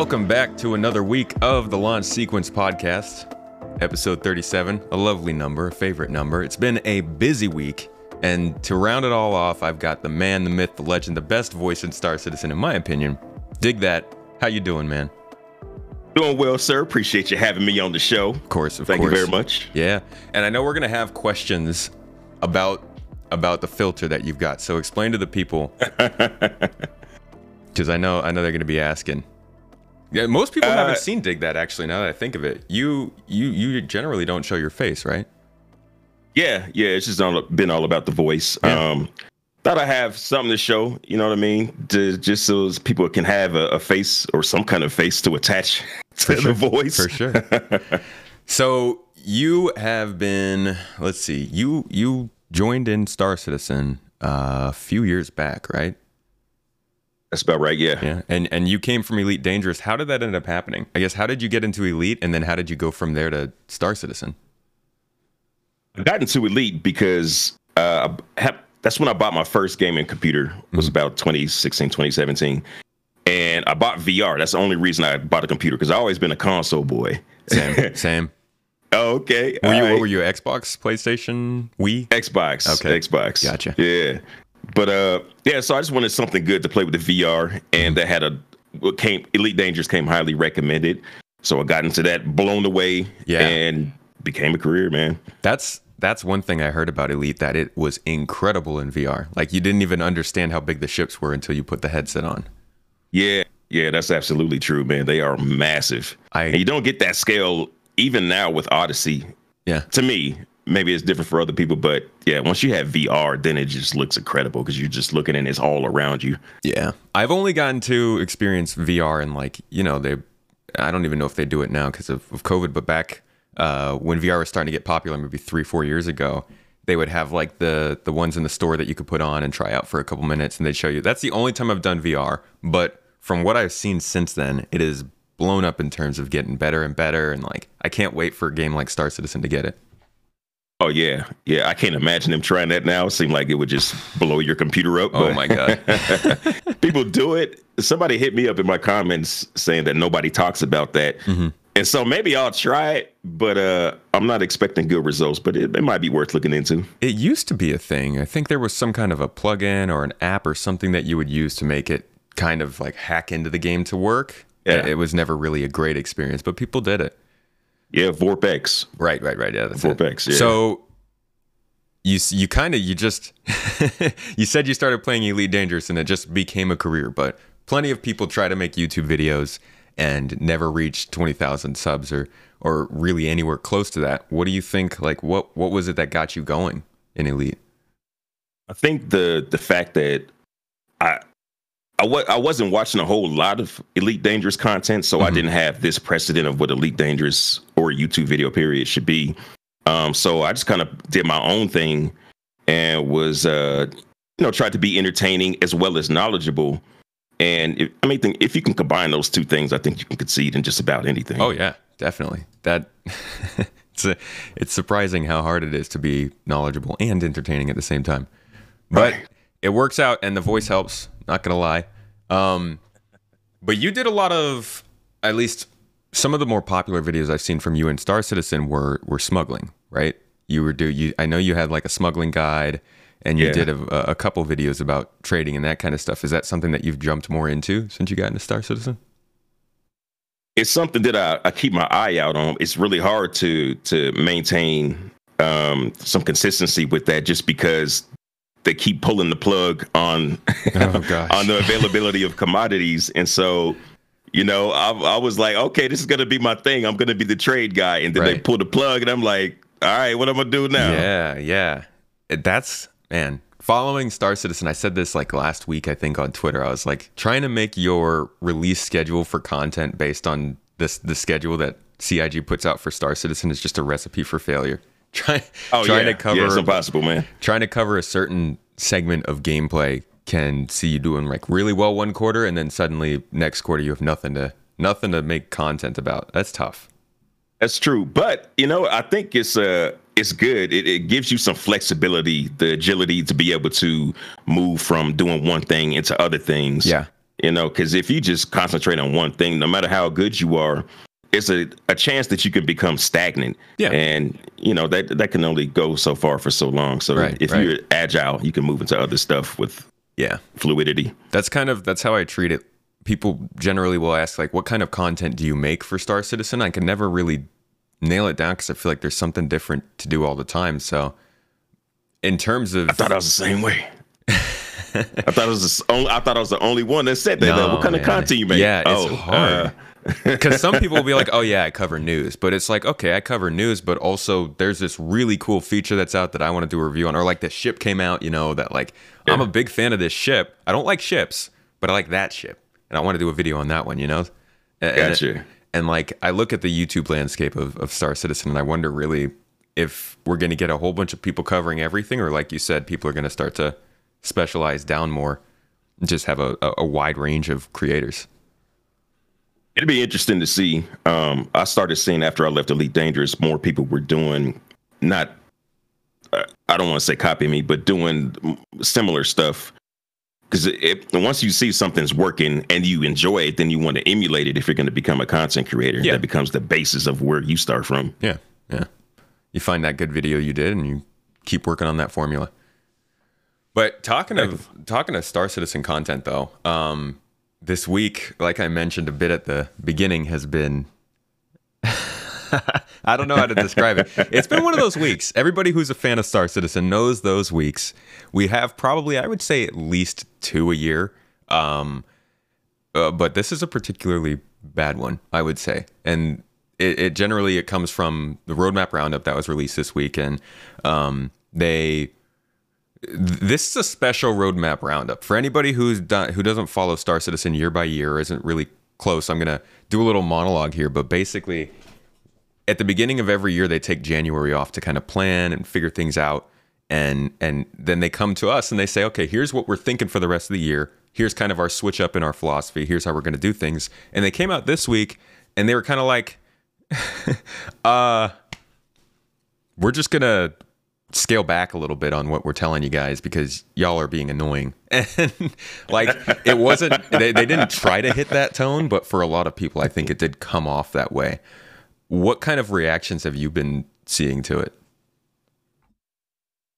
Welcome back to another week of the Launch Sequence Podcast, episode 37. A lovely number, a favorite number. It's been a busy week, and to round it all off, I've got the man, the myth, the legend, the best voice in Star Citizen, in my opinion. Dig that. How you doing, man? Doing well, sir. Appreciate you having me on the show. Of course, of Thank course. you very much. Yeah, and I know we're gonna have questions about about the filter that you've got. So explain to the people, because I know I know they're gonna be asking. Yeah, most people Uh, haven't seen Dig That actually. Now that I think of it, you you you generally don't show your face, right? Yeah, yeah. It's just all, been all about the voice. Yeah. Um, thought I have something to show. You know what I mean? To, just so people can have a, a face or some kind of face to attach to the voice. For sure. so you have been. Let's see. You you joined in Star Citizen uh, a few years back, right? That's about right. Yeah. Yeah, and and you came from Elite Dangerous. How did that end up happening? I guess how did you get into Elite, and then how did you go from there to Star Citizen? I got into Elite because uh, have, that's when I bought my first gaming computer. It was about 2016, 2017. And I bought VR. That's the only reason I bought a computer because I've always been a console boy. Same, same. Oh, okay. Were you right. what were you? Xbox, PlayStation, Wii? Xbox. Okay. Xbox. Gotcha. Yeah. But uh yeah, so I just wanted something good to play with the VR and that had a came Elite Dangerous came highly recommended. So I got into that, blown away, Yeah. and became a career, man. That's that's one thing I heard about Elite that it was incredible in VR. Like you didn't even understand how big the ships were until you put the headset on. Yeah, yeah, that's absolutely true, man. They are massive. I- and you don't get that scale even now with Odyssey. Yeah, To me, maybe it's different for other people, but yeah, once you have VR, then it just looks incredible because you're just looking and it's all around you. yeah. I've only gotten to experience VR and like you know they, I don't even know if they do it now because of, of COVID. But back uh, when VR was starting to get popular, maybe three four years ago, they would have like the the ones in the store that you could put on and try out for a couple minutes, and they'd show you. That's the only time I've done VR, but from what I've seen since then, it is blown up in terms of getting better and better. And like I can't wait for a game like Star Citizen to get it. Oh yeah, yeah. I can't imagine them trying that now. It seemed like it would just blow your computer up. Oh my god. people do it. Somebody hit me up in my comments saying that nobody talks about that, Mm-hmm. and so maybe I'll try it. But uh, I'm not expecting good results. But it, it might be worth looking into. It used to be a thing. I think there was some kind of a plugin or an app or something that you would use to make it kind of like hack into the game to work. Yeah. It was never really a great experience, but people did it. Yeah, VorpX. Right, right, right. Yeah, that's it. Yeah. So you you kind of you just you said you started playing Elite Dangerous and it just became a career, but plenty of people try to make YouTube videos and never reach 20,000 subs or or really anywhere close to that. What do you think like what what was it that got you going in Elite? I think the the fact that I I wa- I wasn't watching a whole lot of Elite Dangerous content, so I Mhm. didn't have this precedent of what Elite Dangerous or YouTube video period should be. Um, so I just kind of did my own thing and was uh, you know tried to be entertaining as well as knowledgeable. And if, I mean, if you can combine those two things, I think you can concede in just about anything. Oh yeah, definitely. That it's a, it's surprising how hard it is to be knowledgeable and entertaining at the same time. But Right. it works out, and the voice helps. Not gonna lie. Um, but you did a lot of, at least some of the more popular videos I've seen from you in Star Citizen were were smuggling, right? You were do you. I know you had like a smuggling guide, and you Yeah. did a, a couple videos about trading and that kind of stuff. Is that something that you've jumped more into since you got into Star Citizen? it's something that I, I keep my eye out on. It's really hard to to maintain um, some consistency with that, just because they keep pulling the plug on Oh, on the availability of commodities, and so you know I, I was like, okay, this is gonna be my thing. I'm gonna be the trade guy, and then they pull the plug, and I'm like, all right, what am I gonna do now? Yeah, yeah. That's man. Following Star Citizen, I said this like last week, I think on Twitter. I was like trying to make your release schedule for content based on this the schedule that CIG puts out for Star Citizen is just a recipe for failure. Try, Oh trying yeah, to cover yeah, it's impossible, man. trying to cover a certain segment of gameplay can see you doing like really well one quarter and then suddenly next quarter you have nothing to nothing to make content about. That's tough. That's true, but you know, I think it's uh it's good. It, it gives you some flexibility, the agility to be able to move from doing one thing into other things. Yeah. You know, because if you just concentrate on one thing, no matter how good you are, it's a, a chance that you can become stagnant. Yeah. And you know, that that can only go so far for so long. So Right, if right. you're agile, you can move into other stuff with Yeah. fluidity. That's kind of that's how I treat it. People generally will ask like, "What kind of content do you make for Star Citizen?" I can never really nail it down because I feel like there's something different to do all the time. So, in terms of I thought I was the same way. I thought it was the only, I thought I was the only one that said that. No, what kind man. of content you make? Yeah, it's oh, hard. uh, because some people will be like, "Oh yeah, I cover news," but it's like, okay, I cover news, but also there's this really cool feature that's out that I want to do a review on, or like this ship came out, you know, that like I'm a big fan of this ship. I don't like ships, but I like that ship, and I want to do a video on that one, you know. And- and- Gotcha. And like I look at the YouTube landscape of, of Star Citizen, and I wonder really if we're going to get a whole bunch of people covering everything, or like you said, people are going to start to specialize down more, and just have a, a wide range of creators. It'd be interesting to see. Um, I started seeing after I left Elite Dangerous, more people were doing not. Uh, I don't want to say copy me, but doing similar stuff. Because once you see something's working and you enjoy it, then you want to emulate it. If you're going to become a content creator, Yeah. that becomes the basis of where you start from. Yeah, yeah. You find that good video you did, and you keep working on that formula. But talking of talking of Star Citizen content, though, um, this week, like I mentioned a bit at the beginning, has been. I don't know how to describe it. It's been one of those weeks. Everybody who's a fan of Star Citizen knows those weeks. We have probably, I would say, at least two a year. Um, uh, but this is a particularly bad one, I would say. And it, it generally it comes from the roadmap roundup that was released this week, and um, they. This is a special roadmap roundup for anybody who's done who doesn't follow Star Citizen year by year isn't really close. I'm gonna do a little monologue here, but basically, at the beginning of every year, they take January off to kind of plan and figure things out, and and then they come to us and they say, okay, here's what we're thinking for the rest of the year. Here's kind of our switch up in our philosophy. Here's how we're to do things. And they came out this week, and they were kind of like, uh, we're just gonna scale back a little bit on what we're telling you guys because y'all are being annoying. And like it wasn't they, they didn't try to hit that tone, but for a lot of people I think it did come off that way. What kind of reactions have you been seeing to it?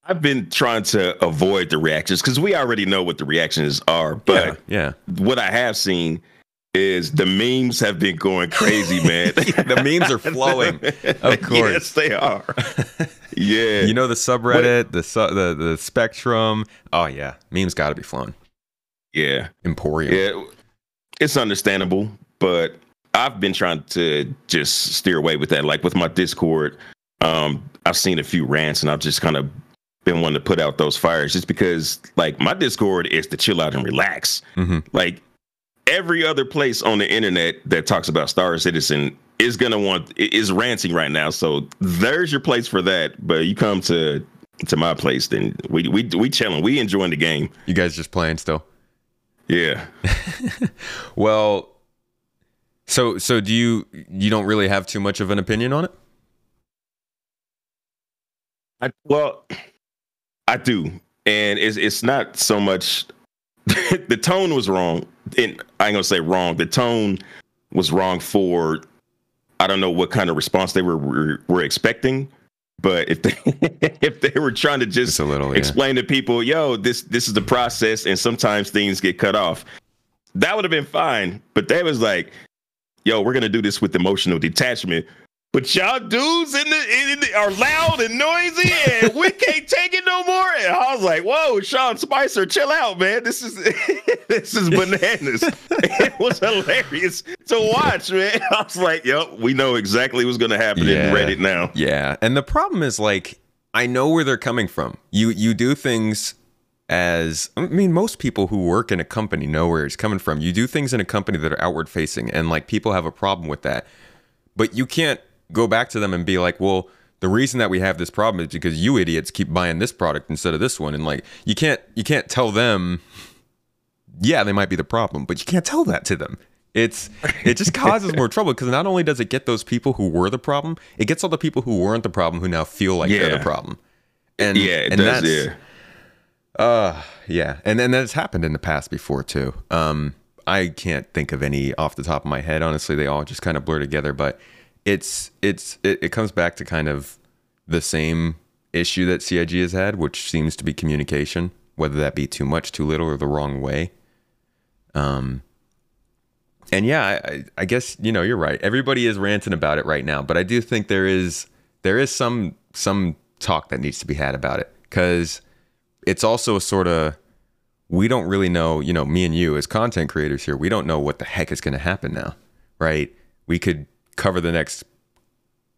I've been trying to avoid the reactions because we already know what the reactions are. But yeah. what I have seen is the memes have been going crazy, man. The memes are flowing. Of course. yes, they are. Yeah, You know the subreddit, the su- the the spectrum. Oh yeah, memes got to be flown. yeah, Emporium. yeah. It's understandable, but I've been trying to just steer away with that. Like with my Discord, um, I've seen a few rants, and I've just kind of been wanting to put out those fires, just because like my Discord is to chill out and relax. Mhm. Like every other place on the internet that talks about Star Citizen is gonna want is ranting right now. So there's your place for that. But you come to to my place, then we we we chilling, we enjoying the game. You guys just playing still? Yeah. Well, so so do you you don't really have too much of an opinion on it? I, well, I do, and it's it's not so much. the tone was wrong, and I ain't gonna say wrong. The tone was wrong for I don't know what kind of response they were were, were expecting, but if they if they were trying to just Just a little, yeah. explain to people, yo, this this is the process, and sometimes things get cut off, that would have been fine. But they was like, yo, we're gonna do this with emotional detachment. But y'all dudes in the, in the are loud and noisy, and we can't take it no more. And I was like, "Whoa, Sean Spicer, chill out, man. This is this is bananas." it was hilarious to watch, man. I was like, "Yep, we know exactly what's gonna happen Yeah. in Reddit now." Yeah, and the problem is like I know where they're coming from. You you do things as I mean most people who work in a company know where it's coming from. You do things in a company that are outward facing and like people have a problem with that. But you can't go back to them and be like, "Well, the reason that we have this problem is because you idiots keep buying this product instead of this one." And like you can't you can't tell them yeah, they might be the problem, but you can't tell that to them. It's it just causes more trouble because not only does it get those people who were the problem, it gets all the people who weren't the problem who now feel like they're the problem. And Yeah, it and does. that's- Yeah, uh yeah, and and that's happened in the past before too. Um, I can't think of any off the top of my head. Honestly, they all just kind of blur together. But it's it's it, it comes back to kind of the same issue that CIG has had, which seems to be communication, whether that be too much, too little, or the wrong way. Um, and yeah, I, I guess you know you're right. Everybody is ranting about it right now, but I do think there is there is some some talk that needs to be had about it because it's also a sort of we don't really know. You know, me and you as content creators here, we don't know what the heck is going to happen now, right? We could cover the next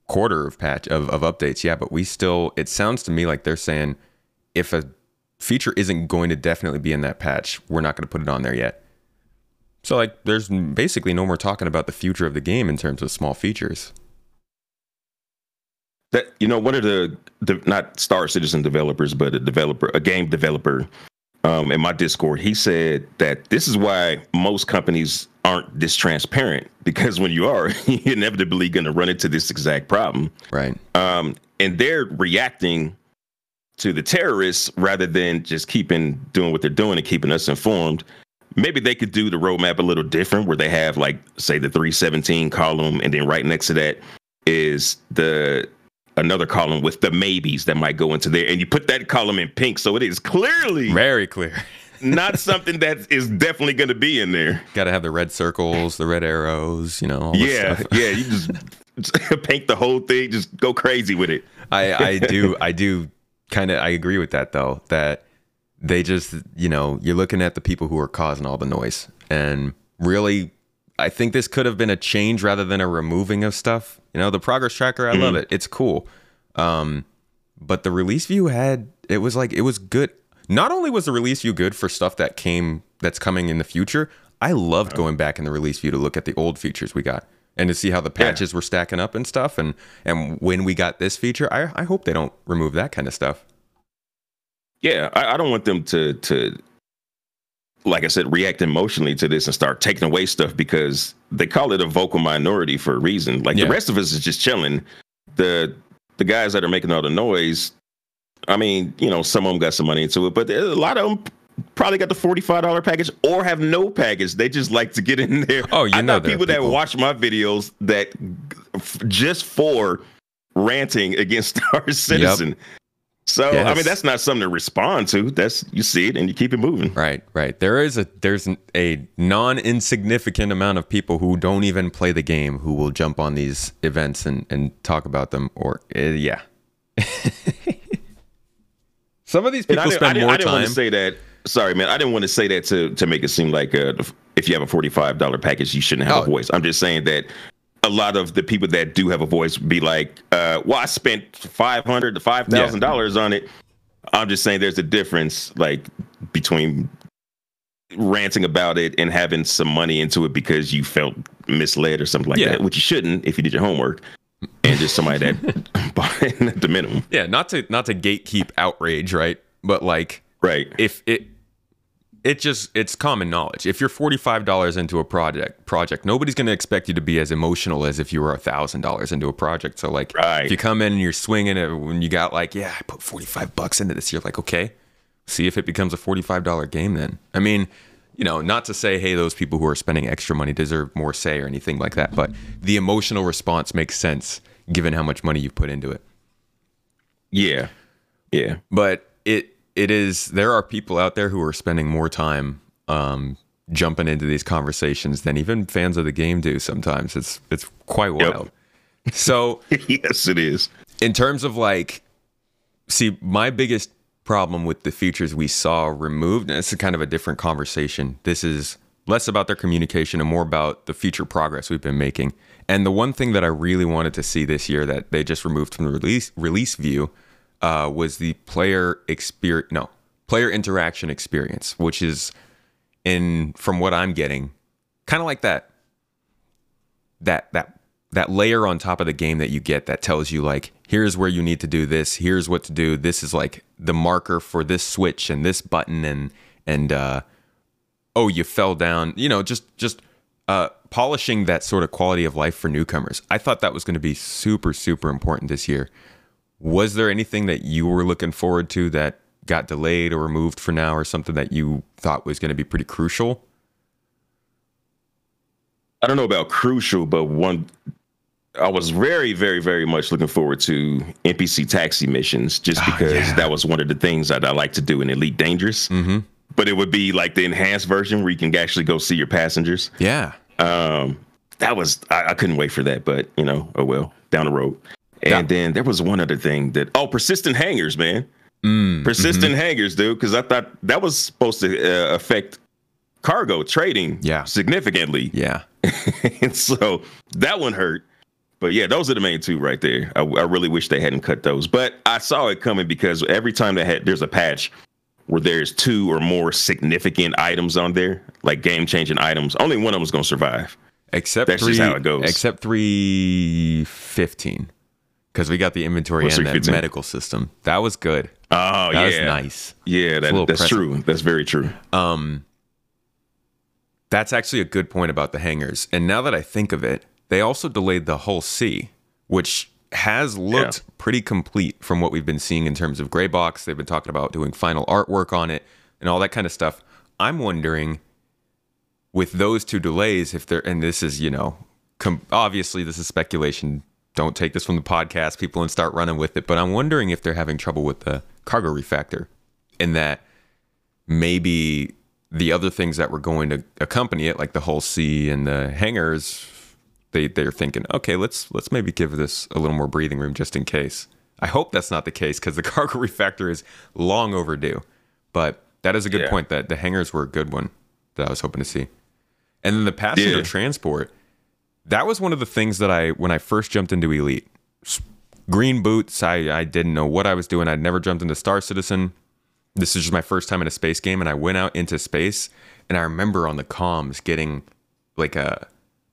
quarter of patch of, of updates, yeah, but we still. It sounds to me like they're saying if a feature isn't going to definitely be in that patch, we're not going to put it on there yet. So like, there's basically no more talking about the future of the game in terms of small features. That you know, one of the, the not Star Citizen developers, but a developer, a game developer, um, in my Discord, he said that this is why most companies aren't this transparent because when you are, you're inevitably going to run into this exact problem. Right. Um, and they're reacting to the terrorists rather than just keeping doing what they're doing and keeping us informed maybe they could do the roadmap a little different where they have like say the 317 column and then right next to that is the another column with the maybes that might go into there and you put that column in pink so it is clearly very clear not something that is definitely going to be in there got to have the red circles the red arrows you know yeah yeah you just paint the whole thing just go crazy with it i i do i do kind of i agree with that though that they just, you know, you're looking at the people who are causing all the noise. And really, I think this could have been a change rather than a removing of stuff. You know, the progress tracker, I mm-hmm. love it. It's cool. Um, but the release view had, it was like, it was good. Not only was the release view good for stuff that came, that's coming in the future, I loved oh. going back in the release view to look at the old features we got and to see how the patches yeah. were stacking up and stuff. And, and when we got this feature, I, I hope they don't remove that kind of stuff. Yeah, I, I don't want them to to like I said, react emotionally to this and start taking away stuff because they call it a vocal minority for a reason. Like yeah. the rest of us is just chilling. The the guys that are making all the noise, I mean, you know, some of them got some money into it, but a lot of them probably got the forty-five dollar package or have no package. They just like to get in there. Oh, you I know, people, people that watch my videos that just for ranting against our citizen. Yep. So yes. I mean, that's not something to respond to. That's you see it and you keep it moving. Right, right. There is a there's an, a non insignificant amount of people who don't even play the game who will jump on these events and and talk about them. Or uh, yeah, some of these people spend I more I didn't time. Want to say that. Sorry, man. I didn't want to say that to to make it seem like uh, if you have a forty five dollar package, you shouldn't have oh. a voice. I'm just saying that a lot of the people that do have a voice be like, uh, "Well, I spent five hundred to five thousand yeah. dollars on it." I'm just saying there's a difference, like between ranting about it and having some money into it because you felt misled or something like yeah. that, which you shouldn't if you did your homework. And just somebody that bought at the minimum. Yeah, not to not to gatekeep outrage, right? But like, right? If it it just it's common knowledge. If you're forty five dollars into a project, project, nobody's going to expect you to be as emotional as if you were thousand dollars into a project. So like, right. if you come in and you're swinging it when you got like, yeah, I put forty five bucks into this, you're like, okay, see if it becomes a forty five dollar game. Then I mean, you know, not to say hey, those people who are spending extra money deserve more say or anything like that, but the emotional response makes sense given how much money you've put into it. Yeah, yeah, but it it is there are people out there who are spending more time um, jumping into these conversations than even fans of the game do sometimes. It's it's quite wild. Yep. so yes it is. in terms of like see my biggest problem with the features we saw removed and it's kind of a different conversation this is less about their communication and more about the future progress we've been making and the one thing that i really wanted to see this year that they just removed from the release release view uh, was the player experience. No, player interaction experience, which is in from what I'm getting, kind of like that. That that that layer on top of the game that you get that tells you like here's where you need to do this here's what to do this is like the marker for this switch and this button and and uh oh you fell down. You know just just uh polishing that sort of quality of life for newcomers. I thought that was going to be super super important this year. Was there anything that you were looking forward to that got delayed or removed for now, or something that you thought was going to be pretty crucial? I don't know about crucial, but one I was very, very, very much looking forward to NPC taxi missions just Oh, because yeah. that was one of the things that I like to do in Elite Dangerous. Mm-hmm. But it would be like the enhanced version where you can actually go see your passengers. Yeah. Um, that was I, I couldn't wait for that, but you know, oh well, down the road. And Yeah. then there was one other thing that oh, persistent hangars, man, Mm, persistent hangars, dude, because I thought that was supposed to uh, affect cargo trading, Yeah. significantly. Yeah. and so that one hurt. But yeah, those are the main two right there. I, I really wish they hadn't cut those, but I saw it coming because every time they had there's a patch where there's two or more significant items on there, like game changing items, only one of them's gonna survive. Except That's three, just how it goes. Except three fifteen, because we got the inventory What's and that medical system. That was good. Oh That yeah, was nice. yeah, that, that's true. That's very true. Um, that's actually a good point about the hangars. And now that I think of it, they also delayed the Hull C, which has looked pretty complete from what we've been seeing in terms of gray box. They've been talking about doing final artwork on it and all that kind of stuff. I'm wondering with those two delays, if they're, and this is, you know, com- obviously this is speculation. Don't take this from the podcast, people, and start running with it. But I'm wondering if they're having trouble with the cargo refactor in that maybe the other things that were going to accompany it, like the Hull C and the hangars, they they're thinking, okay, let's let's maybe give this a little more breathing room just in case. I hope that's not the case because the cargo refactor is long overdue. But that is a good Yeah. point. That the hangars were a good one that I was hoping to see, and then the passenger Yeah. transport. That was one of the things that I when I first jumped into Elite. Green boots. I I didn't know what I was doing. I'd never jumped into Star Citizen this is just my first time in a space game and I went out into space and I remember on the comms getting like a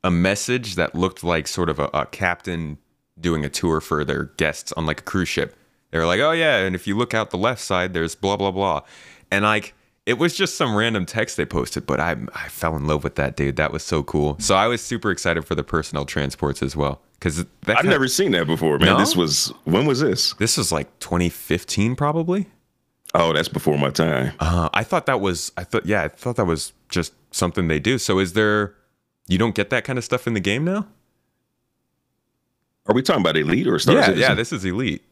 a message that looked like sort of a, a captain doing a tour for their guests on like a cruise ship. They were like, "Oh yeah, and if you look out the left side, there's blah blah blah," and like it was just some random text they posted, but I I fell in love with that dude. That was so cool. So I was super excited for the personnel transports as well because I've never seen that before, man. No? This was when was this? this was like 2015 probably. Oh, that's before my time. Uh, I thought that was I thought yeah I thought that was just something they do. So is there you don't get that kind of stuff in the game now? Are we talking about Elite or Star yeah, Citizen? yeah. This is elite.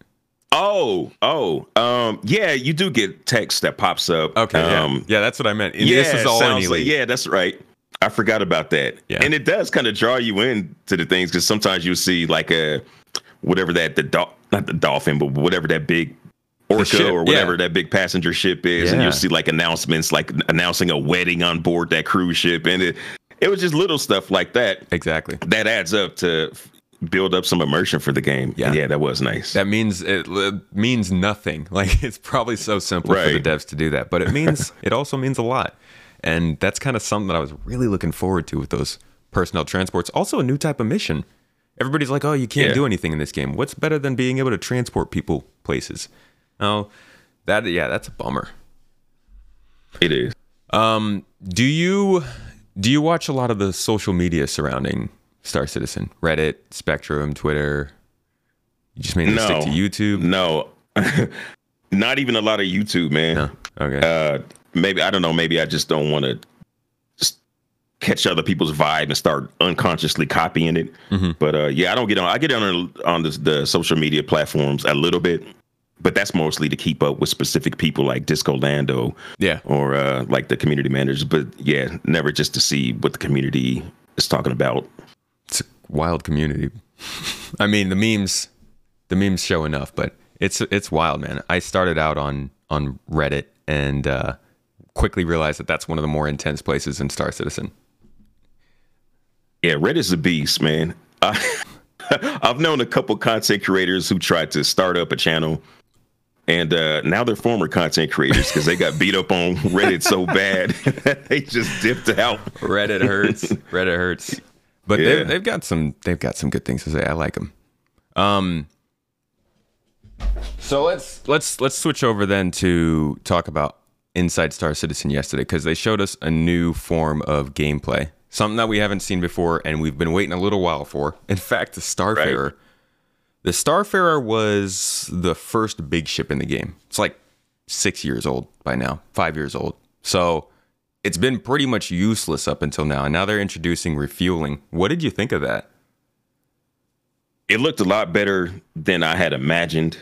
Oh, oh, um, yeah, you do get text that pops up. Okay, um, yeah, yeah. That's what I meant. And yeah, this is all in sounds like- elite. yeah, that's right. I forgot about that. Yeah. and it does kind of draw you in to the things because sometimes you see like a whatever that the dol- not the dolphin, but whatever that big orca or whatever yeah. that big passenger ship is, and you'll see like announcements like announcing a wedding on board that cruise ship, and it it was just little stuff like that Exactly. that adds up to build up some immersion for the game. Yeah. And yeah, that was nice. That means it l- means nothing. Like it's probably so simple for the devs to do that, but it means it also means a lot. And that's kind of something that I was really looking forward to with those personnel transports. Also, a new type of mission. Everybody's like, "Oh, you can't Yeah. do anything in this game. What's better than being able to transport people places?" Oh, that yeah, that's a bummer. it is. Um, do you do you watch a lot of the social media surrounding Star Citizen? Reddit, Spectrum, Twitter. You just mainly stick No. to YouTube. No, not even a lot of YouTube, man. No. Okay. Uh, maybe I don't know. Maybe I just don't want to catch other people's vibe and start unconsciously copying it. Mhm. But uh, yeah, I don't get on. I get on on the, the social media platforms a little bit, but that's mostly to keep up with specific people like Disco Lando yeah. or uh, like the community managers. But yeah, never just to see what the community is talking about. It's a wild community. I mean, the memes, the memes show enough, but it's it's wild, man. I started out on on Reddit and uh, quickly realized that that's one of the more intense places in Star Citizen. Yeah, Reddit's a beast, man. I, I've known a couple content creators who tried to start up a channel, and uh, now they're former content creators because they got beat up on Reddit so bad they just dipped out. Reddit hurts. Reddit hurts. But Yeah. they've, they've got some they've got some good things to say. I like them. Um. So let's let's let's switch over then to talk about Inside Star Citizen yesterday because they showed us a new form of gameplay, something that we haven't seen before, and we've been waiting a little while for. In fact, the Starfarer. The Starfarer was the first big ship in the game. It's like six years old by now, five years old. So it's been pretty much useless up until now. And now they're introducing refueling. What did you think of that? It looked a lot better than I had imagined.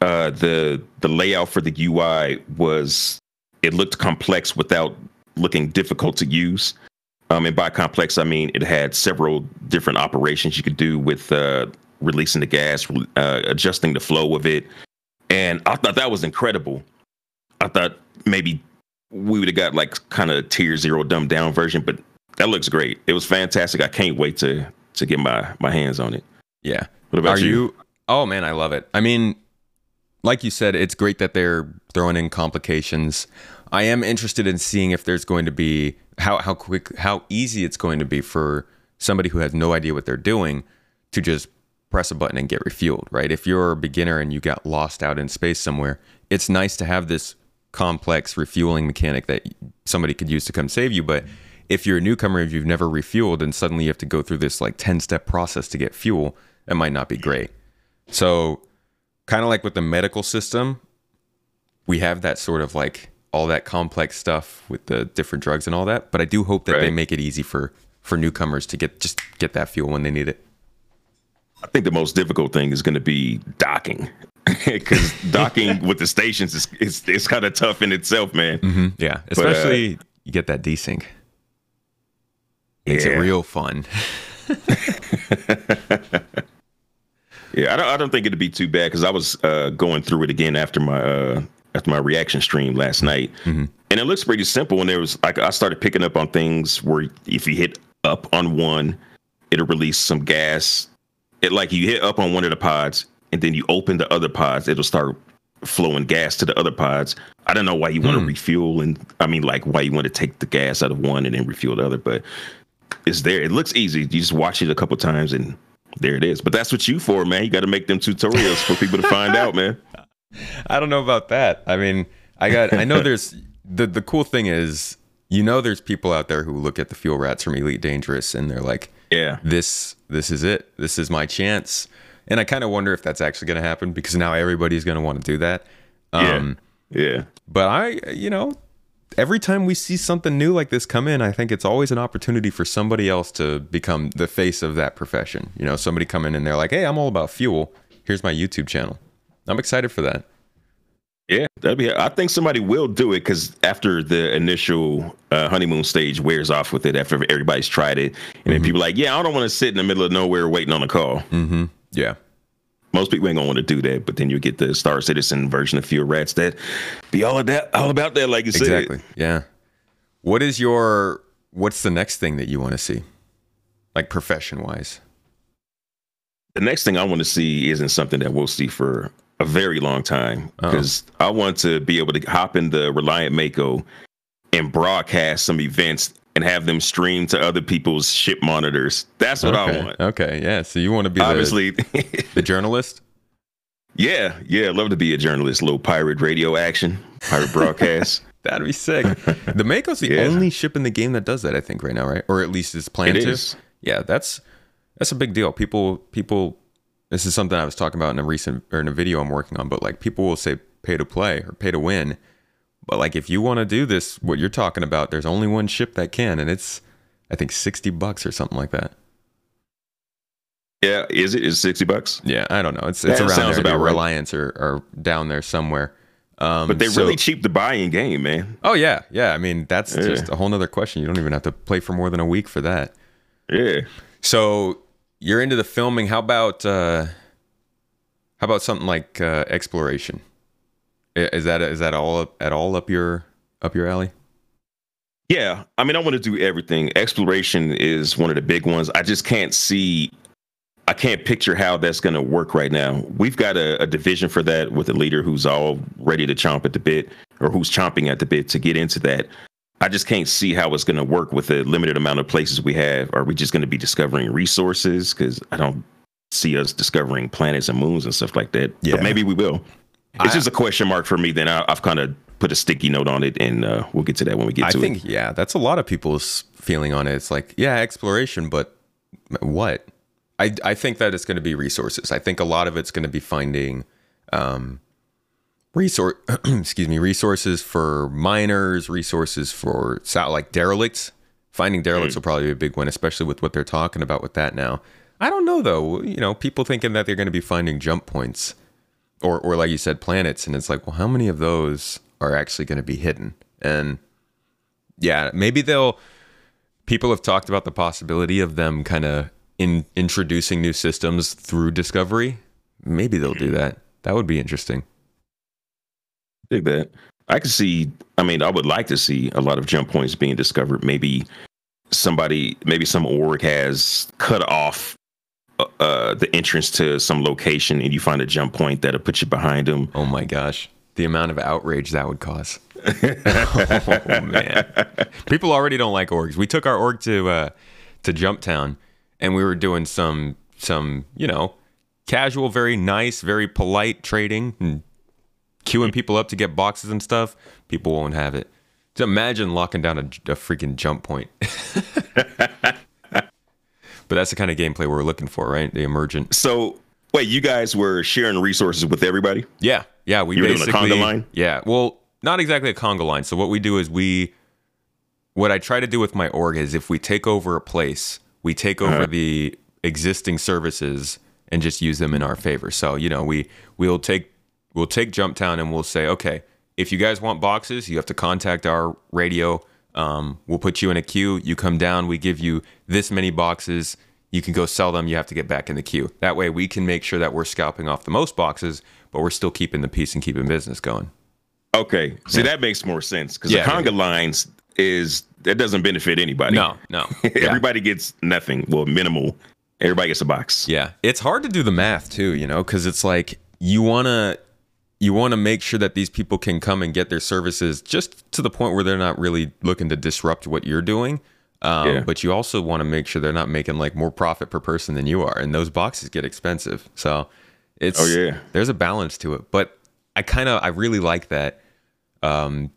Uh, the the layout for the UI was it looked complex without looking difficult to use. Um, and by complex, I mean it had several different operations you could do with uh, releasing the gas, uh, adjusting the flow of it, and I thought that was incredible. I thought maybe we would have got like kind of tier zero dumbed down version, but that looks great. It was fantastic. I can't wait to to get my my hands on it. Yeah. What about Are you? you? Oh man, I love it. I mean, like you said, it's great that they're throwing in complications. I am interested in seeing if there's going to be how how quick how easy it's going to be for somebody who has no idea what they're doing to just press a button and get refueled, right? If you're a beginner and you got lost out in space somewhere, it's nice to have this complex refueling mechanic that somebody could use to come save you, but if you're a newcomer if you've never refueled and suddenly you have to go through this like 10 step process to get fuel, it might not be great. So, kind of like with the medical system, we have that sort of like all that complex stuff with the different drugs and all that, but I do hope that they make it easy for for newcomers to get just get that fuel when they need it. I think the most difficult thing is going to be docking, because docking with the stations is is, is kind of tough in itself, man. Mm-hmm. Yeah, especially you get that desync. Makes it Yeah. real fun. Yeah, I don't I don't think it'd be too bad because I was uh, going through it again after my uh, after my reaction stream last night, and it looks pretty simple. And there was like I started picking up on things where if you hit up on one, it'll release some gas. It like you hit up on one of the pods, and then you open the other pods, it'll start flowing gas to the other pods. I don't know why you want to hmm. refuel, and I mean like why you want to take the gas out of one and then refuel the other, but it's there. It looks easy. You just watch it a couple times and there it is. But that's what you for, man. You got to make them tutorials for people to find out, man. I don't know about that. I mean, I got I know there's the the cool thing is you know there's people out there who look at the fuel rats from Elite Dangerous and they're like, Yeah. this this is it. This is my chance. And I kind of wonder if that's actually going to happen because now everybody's going to want to do that. Um, yeah. Yeah. But I, you know, every time we see something new like this come in, I think it's always an opportunity for somebody else to become the face of that profession. You know, somebody come in and they're like, "Hey, I'm all about fuel. Here's my YouTube channel." I'm excited for that. Yeah, that'd be. I think somebody will do it because after the initial uh, honeymoon stage wears off with it, after everybody's tried it, and then people are like, yeah, I don't want to sit in the middle of nowhere waiting on a call. Mm-hmm. Yeah. Most people ain't gonna want to do that, but then you get the Star Citizen version of Fuel Rats that be all of that, all about that, like you said. Exactly. Yeah. What is your what's the next thing that you want to see? Like profession wise. the next thing I want to see isn't something that we'll see for a very long time Oh. because I want to be able to hop in the Reliant Mako and broadcast some events and have them stream to other people's ship monitors. That's what I want. Okay. Yeah. So you want to be Obviously, the journalist? yeah, yeah, love to be a journalist. Little pirate radio action, pirate broadcast. That'd be sick. The Mako's the Yeah. only ship in the game that does that, I think, right now, right? Or at least is planned It to. is. Yeah, that's that's a big deal. People people this is something I was talking about in a recent or in a video I'm working on, but like people will say pay to play or pay to win. But like if you want to do this, what you're talking about, there's only one ship that can, and it's I think sixty bucks or something like that. yeah, is it? Is sixty bucks? Yeah, I don't know. It's it's That around sounds there. about The right. Reliance or, or down there somewhere. Um, But they're so- really cheap to buy in game, man. Oh yeah, yeah. I mean, that's Yeah. just a whole nother question. You don't even have to play for more than a week for that. Yeah. So you're into the filming. How about uh, how about something like uh, exploration? Is that is that all up, at all up your up your alley? Yeah, I mean, I want to do everything. Exploration is one of the big ones. I just can't see, I can't picture how that's going to work right now. We've got a, a division for that with a leader who's all ready to chomp at the bit or who's chomping at the bit to get into that. I just can't see how it's going to work with the limited amount of places we have. Are we just going to be discovering resources? Because I don't see us discovering planets and moons and stuff like that. Yeah. But maybe we will. It's I- just a question mark for me. Then I, I've kind of put a sticky note on it, and uh, we'll get to that when we get I to it. I think yeah, that's a lot of people's feeling on it. It's like yeah, exploration, but what? I I think that it's going to be resources. I think a lot of it's going to be finding um, resource excuse me resources for miners resources for like derelicts. Finding derelicts hmm. will probably be a big one especially with what they're talking about with that now. I don't know though. You know people thinking that they're going to be finding jump points or or like you said planets and it's like well how many of those are actually going to be hidden? And yeah maybe they'll people have talked about the possibility of them kind of in introducing new systems through discovery. Maybe they'll do hmm. that. That would be interesting Dig that. I could see. I mean, I would like to see a lot of jump points being discovered. Maybe somebody, maybe some org has cut off uh, uh, the entrance to some location, and you find a jump point that'll put you behind them. Oh my gosh. The amount of outrage that would cause. oh man. People already don't like orgs. We took our org to uh to Jumptown, and we were doing some some, you know, casual, very nice, very polite trading and queuing people up to get boxes and stuff. People won't have it. Just imagine locking down a, a freaking jump point. but that's the kind of gameplay we're looking for, right? The emergent. So, wait, you guys were sharing resources with everybody? Yeah, yeah. We You were doing a conga line? Yeah, well, not exactly a conga line. So what we do is we, what I try to do with my org is if we take over a place, we take over Uh-huh. the existing services and just use them in our favor. So you know, we we'll take we'll take Jumptown and we'll say, okay, if you guys want boxes, you have to contact our radio. Um, we'll put you in a queue. You come down. We give you this many boxes. You can go sell them. You have to get back in the queue. That way, we can make sure that we're scalping off the most boxes, but we're still keeping the peace and keeping business going. Okay, see that makes more sense because Yeah. the conga lines is that doesn't benefit anybody. No, no. Yeah. everybody gets nothing. Well, minimal. Everybody gets a box. Yeah, it's hard to do the math too, you know, because it's like you wanna you want to make sure that these people can come and get their services just to the point where they're not really looking to disrupt what you're doing. Um, Yeah. But you also want to make sure they're not making like more profit per person than you are, and those boxes get expensive. So it's Oh, yeah. there's a balance to it. But I kind of I really like that. Um,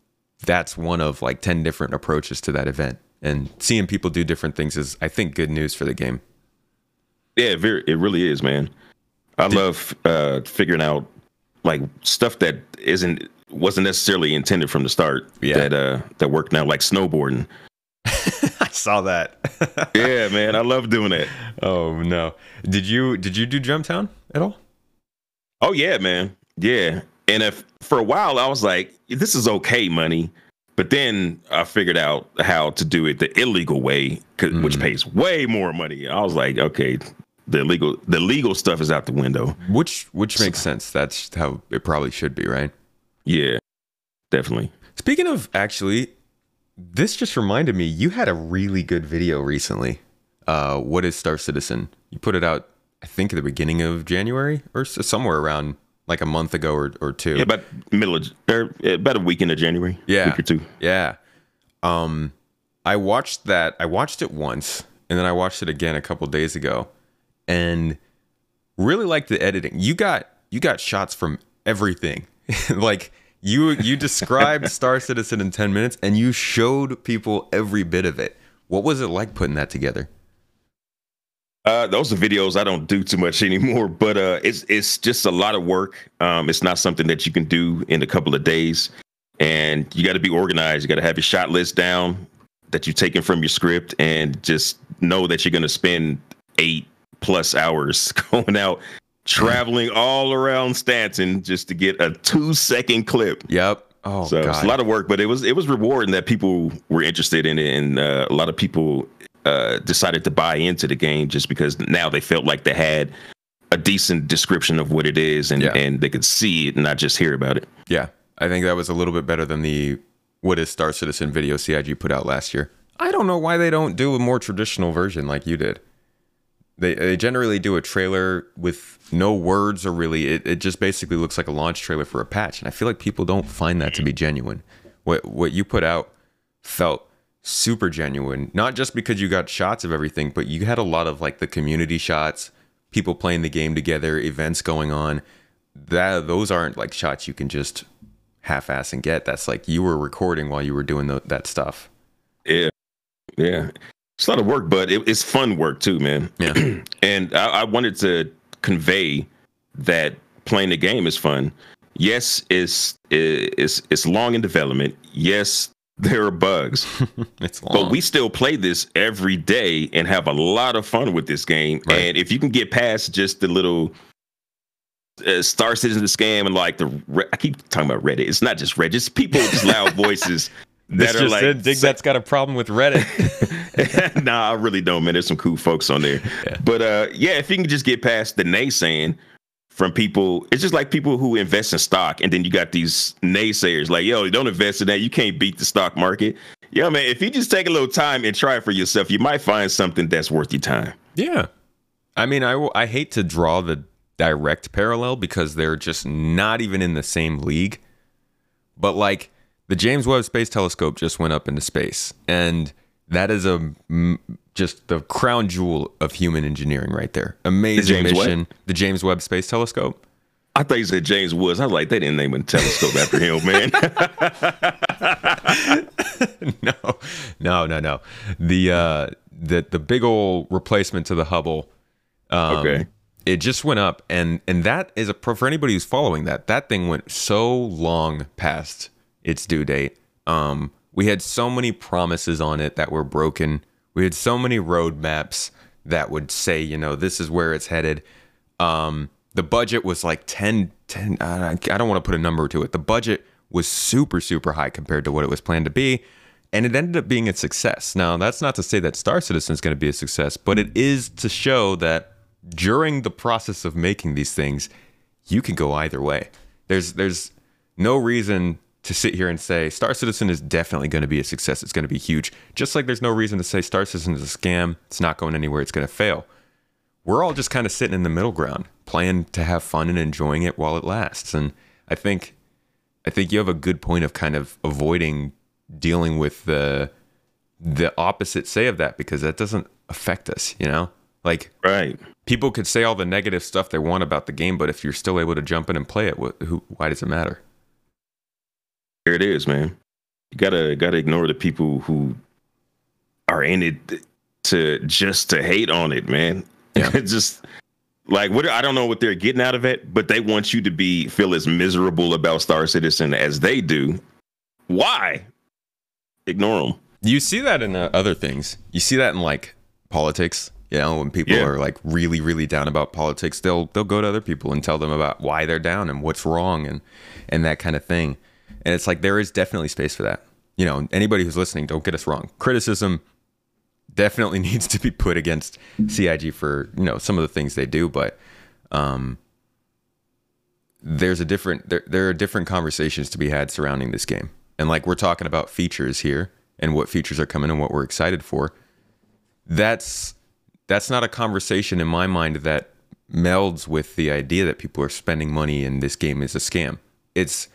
that's one of like ten different approaches to that event, and seeing people do different things is I think good news for the game. Yeah, very. It really is, man. I love uh, figuring out like stuff that isn't wasn't necessarily intended from the start. Yeah. That uh that worked now, like snowboarding. I saw that. yeah, man, I love doing that. Oh no! Did you did you do Jumptown at all? Oh yeah, man. Yeah. And if for a while I was like, this is okay money. But then I figured out how to do it the illegal way, 'cause- which pays way more money. I was like, okay, the legal the legal stuff is out the window. Which which makes sense. That's how it probably should be, right? Yeah, definitely. Speaking of actually, this just reminded me you had a really good video recently. Uh, what is Star Citizen? You put it out, I think, at the beginning of January or somewhere around like a month ago or, or two. Yeah, about middle of or about a weekend of January. Yeah. week or two. Yeah. Um I watched that I watched it once and then I watched it again a couple days ago and really liked the editing. You got you got shots from everything. like you you described Star Citizen in 10 minutes and you showed people every bit of it. What was it like putting that together? Uh, those are videos I don't do too much anymore, but uh, it's it's just a lot of work. Um, it's not something that you can do in a couple of days, and you got to be organized. You got to have your shot list down that you've taken from your script, and just know that you're going to spend eight plus hours going out traveling all around Stanton just to get a two second clip. Yep. Oh So god. it's a lot of work, but it was it was rewarding that people were interested in it, and uh, a lot of people uh, decided to buy into the game just because now they felt like they had a decent description of what it is, and Yeah. and they could see it, and not just hear about it. Yeah, I think that was a little bit better than the "What is Star Citizen" video CIG put out last year. I don't know why they don't do a more traditional version like you did. They they generally do a trailer with no words or really it, it just basically looks like a launch trailer for a patch, and I feel like people don't find that to be genuine. What what you put out felt super genuine, not just because you got shots of everything, but you had a lot of like the community shots, people playing the game together, events going on. That those aren't like shots you can just half-ass and get. That's like you were recording while you were doing tho- that stuff. Yeah, yeah, it's a lot of work, but it, it's fun work too, man. Yeah. and I, I wanted to convey that playing the game is fun. Yes, it's it's it's long in development. Yes, there are bugs. it's long. But we still play this every day and have a lot of fun with this game. Right. And if you can get past just the little uh, Star Citizen scam and like the Re- I keep talking about Reddit. It's not just Reddit. It's people with just loud voices This that are like. Dig that's got a problem with Reddit. nah, I really don't, man. There's some cool folks on there. Yeah. But uh, yeah, if you can just get past the naysaying from people, it's just like people who invest in stock, and then you got these naysayers like, "Yo, don't invest in that. You can't beat the stock market." Yo, man, if you just take a little time and try it for yourself, you might find something that's worth your time. Yeah. I mean, I, I hate to draw the direct parallel because they're just not even in the same league. But like the James Webb Space Telescope just went up into space, and that is a just the crown jewel of human engineering right there. Amazing James mission. The James Webb Space Telescope. I thought you said James Woods. I was like, they didn't name a telescope after him, man. no, no, no, no. The uh, the the big old replacement to the Hubble. Um, Okay. It just went up, and and that is a pro for anybody who's following that. That thing went so long past its due date. Um, we had so many promises on it that were broken. We had so many roadmaps that would say, you know, this is where it's headed. Um, the budget was like 10, 10 I don't want to put a number to it. The budget was super, super high compared to what it was planned to be. And it ended up being a success. Now, that's not to say that Star Citizen is going to be a success, but it is to show that during the process of making these things, you can go either way. There's there's no reason to sit here and say Star Citizen is definitely going to be a success. It's going to be huge. Just like there's no reason to say Star Citizen is a scam. It's not going anywhere. It's going to fail we're all just kind of sitting in the middle ground, playing to have fun and enjoying it while it lasts. And I think, I think you have a good point of kind of avoiding dealing with the the opposite say of that because that doesn't affect us. You know, like right. people could say all the negative stuff they want about the game, but if you're still able to jump in and play it, who, why does it matter? There it is, man. You gotta gotta ignore the people who are in it to just to hate on it, man. Yeah. just like what I don't know what they're getting out of it, but they want you to be feel as miserable about Star Citizen as they do. Why? Ignore them. You see that in uh, other things. You see that in like politics. You know, when people Yeah. are like really, really down about politics, they'll they'll go to other people and tell them about why they're down and what's wrong and and that kind of thing. And it's like there is definitely space for that. You know, anybody who's listening, don't get us wrong. Criticism definitely needs to be put against CIG for you know some of the things they do, but um, there's a different there there are different conversations to be had surrounding this game. And like we're talking about features here and what features are coming and what we're excited for. That's that's not a conversation in my mind that melds with the idea that people are spending money and this game is a scam. It's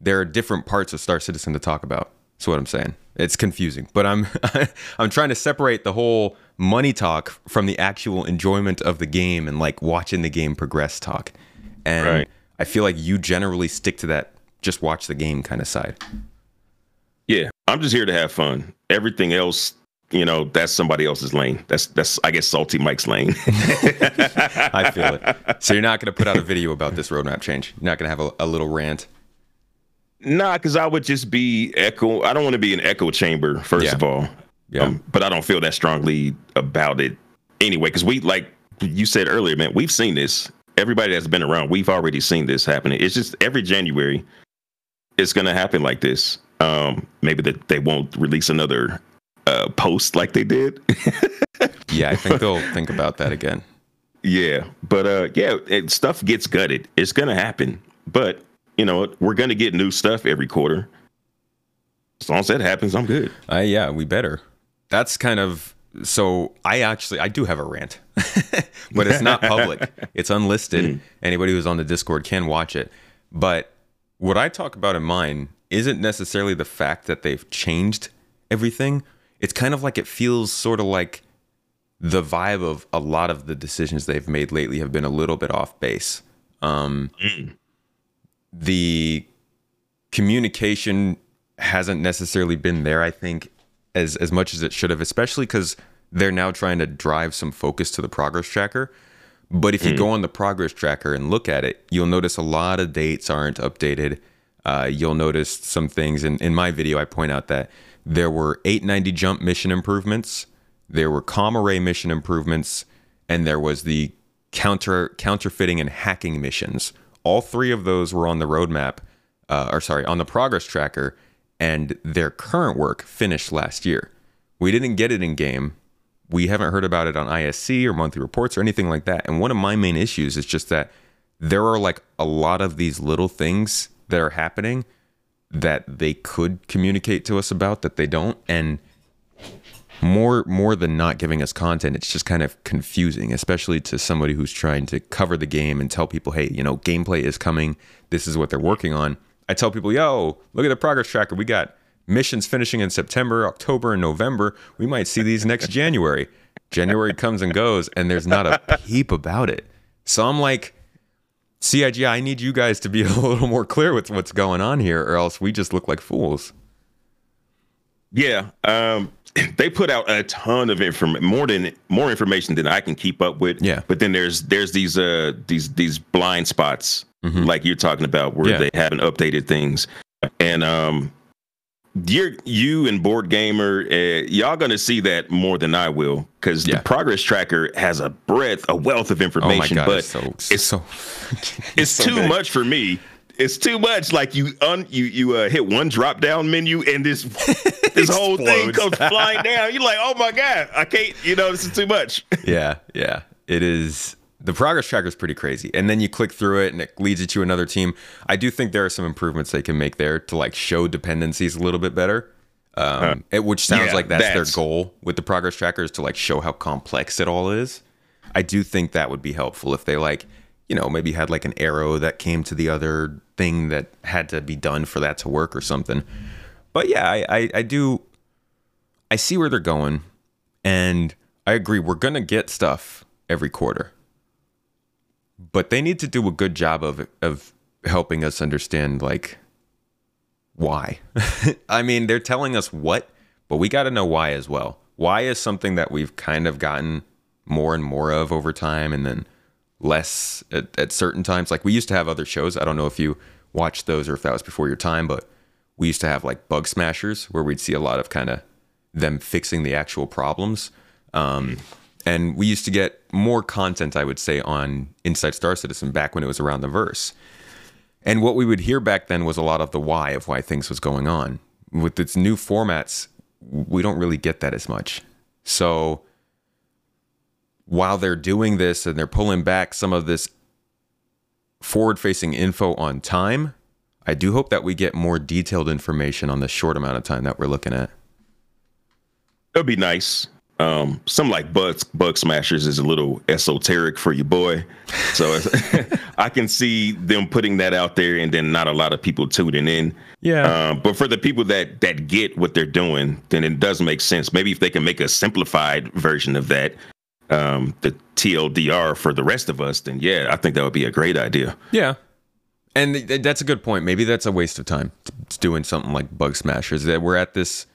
there are different parts of Star Citizen to talk about. That's what I'm saying. It's confusing, but I'm I'm trying to separate the whole money talk from the actual enjoyment of the game and like watching the game progress talk. And Right. I feel like you generally stick to that just watch the game kind of side. Yeah, I'm just here to have fun. Everything else, you know, that's somebody else's lane. That's that's I guess Salty Mike's lane. I feel it. So you're not going to put out a video about this roadmap change. You're not going to have a, a little rant. Nah, because I would just be echo. I don't want to be an echo chamber. First Yeah. of all, Yeah. Um, but I don't feel that strongly about it anyway. Because we, like you said earlier, man, we've seen this. Everybody that's been around, we've already seen this happening. It's just every January, it's gonna happen like this. Um, maybe that they won't release another uh, post like they did. Yeah, I think they'll think about that again. Yeah, but uh, yeah, it, stuff gets gutted. It's gonna happen, but you know we're gonna get new stuff every quarter. As long as that happens, I'm good. Uh, yeah, we better. That's kind of so. I actually I do have a rant, but it's not public. It's unlisted. Anybody who's on the Discord can watch it. But what I talk about in mine isn't necessarily the fact that they've changed everything. It's kind of like it feels sort of like the vibe of a lot of the decisions they've made lately have been a little bit off base. Um, The communication hasn't necessarily been there, I think, as as much as it should have, especially because they're now trying to drive some focus to the progress tracker. But if you go on the progress tracker and look at it, you'll notice a lot of dates aren't updated. Uh, you'll notice some things. In, in my video, I point out that there were 890 jump mission improvements, there were com array mission improvements, and there was the counter counterfeiting and hacking missions. All three of those were on the roadmap, uh, or sorry, on the progress tracker, and their current work finished last year. We didn't get it in game. We haven't heard about it on ISC or monthly reports or anything like that. And one of my main issues is just that there are like a lot of these little things that are happening that they could communicate to us about that they don't. And more more than not giving us content it's just kind of confusing especially to somebody who's trying to cover the game and tell people hey you know gameplay is coming. This is what they're working on. I tell people yo look at the progress tracker. We got missions finishing in september october and november. We might see these next january. January comes and goes and there's not a peep about it. So i'm like cig i need you guys to be a little more clear with what's going on here or else we just look like fools Yeah, um, they put out a ton of information, more than more information than I can keep up with. Yeah. but then there's there's these uh these these blind spots like you're talking about where Yeah. they haven't updated things, and um, you're you and board gamer, uh, y'all gonna see that more than I will because Yeah. the progress tracker has a breadth, a wealth of information. oh my information, god but it's so it's so it's so too big. much for me. It's too much. Like you un you you uh, hit one drop down menu and this this whole thing comes flying down. You're like, oh my god, I can't. You know, this is too much. yeah, yeah. It is the progress tracker is pretty crazy. And then you click through it and it leads you to another team. I do think there are some improvements they can make there to like show dependencies a little bit better. Um, it, which sounds Yeah, like that's, that's- their goal with the progress tracker is to like show how complex it all is. I do think that would be helpful if they like, you know, maybe had like an arrow that came to the other thing that had to be done for that to work or something. But yeah, I, I, I do I see where they're going, and I agree. We're gonna get stuff every quarter, but they need to do a good job of of helping us understand like why. I mean, they're telling us what, but we got to know why as well. Why is something that we've kind of gotten more and more of over time, and then less at, at certain times. Like we used to have other shows. I don't know if you watched those or if that was before your time, but we used to have like bug smashers where we'd see a lot of kind of them fixing the actual problems. Um, and we used to get more content, I would say, on Inside Star Citizen back when it was around the verse. And what we would hear back then was a lot of the why of why things was going on. With its new formats, we don't really get that as much. So while they're doing this and they're pulling back some of this forward facing info on time, I do hope that we get more detailed information on the short amount of time that we're looking at. It'd be nice. Um, some like bug bug smashers is a little esoteric for your boy, so I can see them putting that out there, and then not a lot of people tuning in. Yeah. Um, but for the people that that get what they're doing, then it does make sense. Maybe if they can make a simplified version of that, um, the TLDR for the rest of us, then yeah, I think that would be a great idea. Yeah. And th- th- that's a good point. Maybe that's a waste of time doing something like Bug Smashers. That we're at this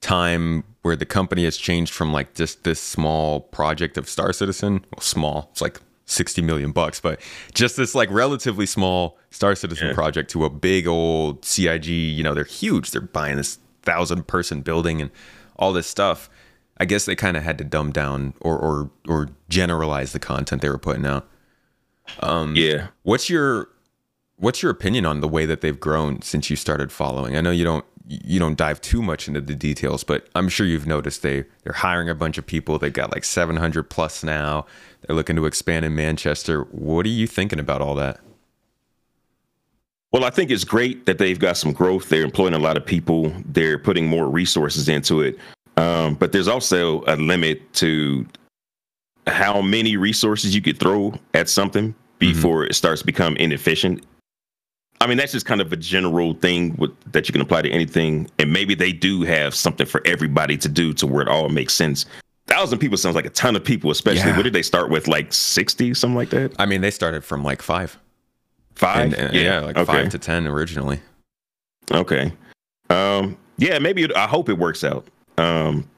time where the company has changed from like just this small project of Star Citizen. Well, small. It's like 60 million bucks, but just this like relatively small Star Citizen Yeah. project to a big old CIG. You know, they're huge. They're buying this thousand person building and all this stuff. I guess they kind of had to dumb down or, or or generalize the content they were putting out. Um, yeah. What's your what's your opinion on the way that they've grown since you started following? I know you don't you don't dive too much into the details, but I'm sure you've noticed they they're hiring a bunch of people. They've got like 700 plus now. They're looking to expand in Manchester. What are you thinking about all that? Well, I think it's great that they've got some growth. They're employing a lot of people. They're putting more resources into it. Um, but there's also a limit to how many resources you could throw at something before it starts to become inefficient. I mean, that's just kind of a general thing with, that you can apply to anything. And maybe they do have something for everybody to do to where it all makes sense. Thousand people sounds like a ton of people, especially Yeah. what did they start with? Like 60, something like that? I mean, they started from like five. Five? And, and- yeah. like okay. five to 10 originally. Okay. Um, yeah, maybe it, I hope it works out. Um,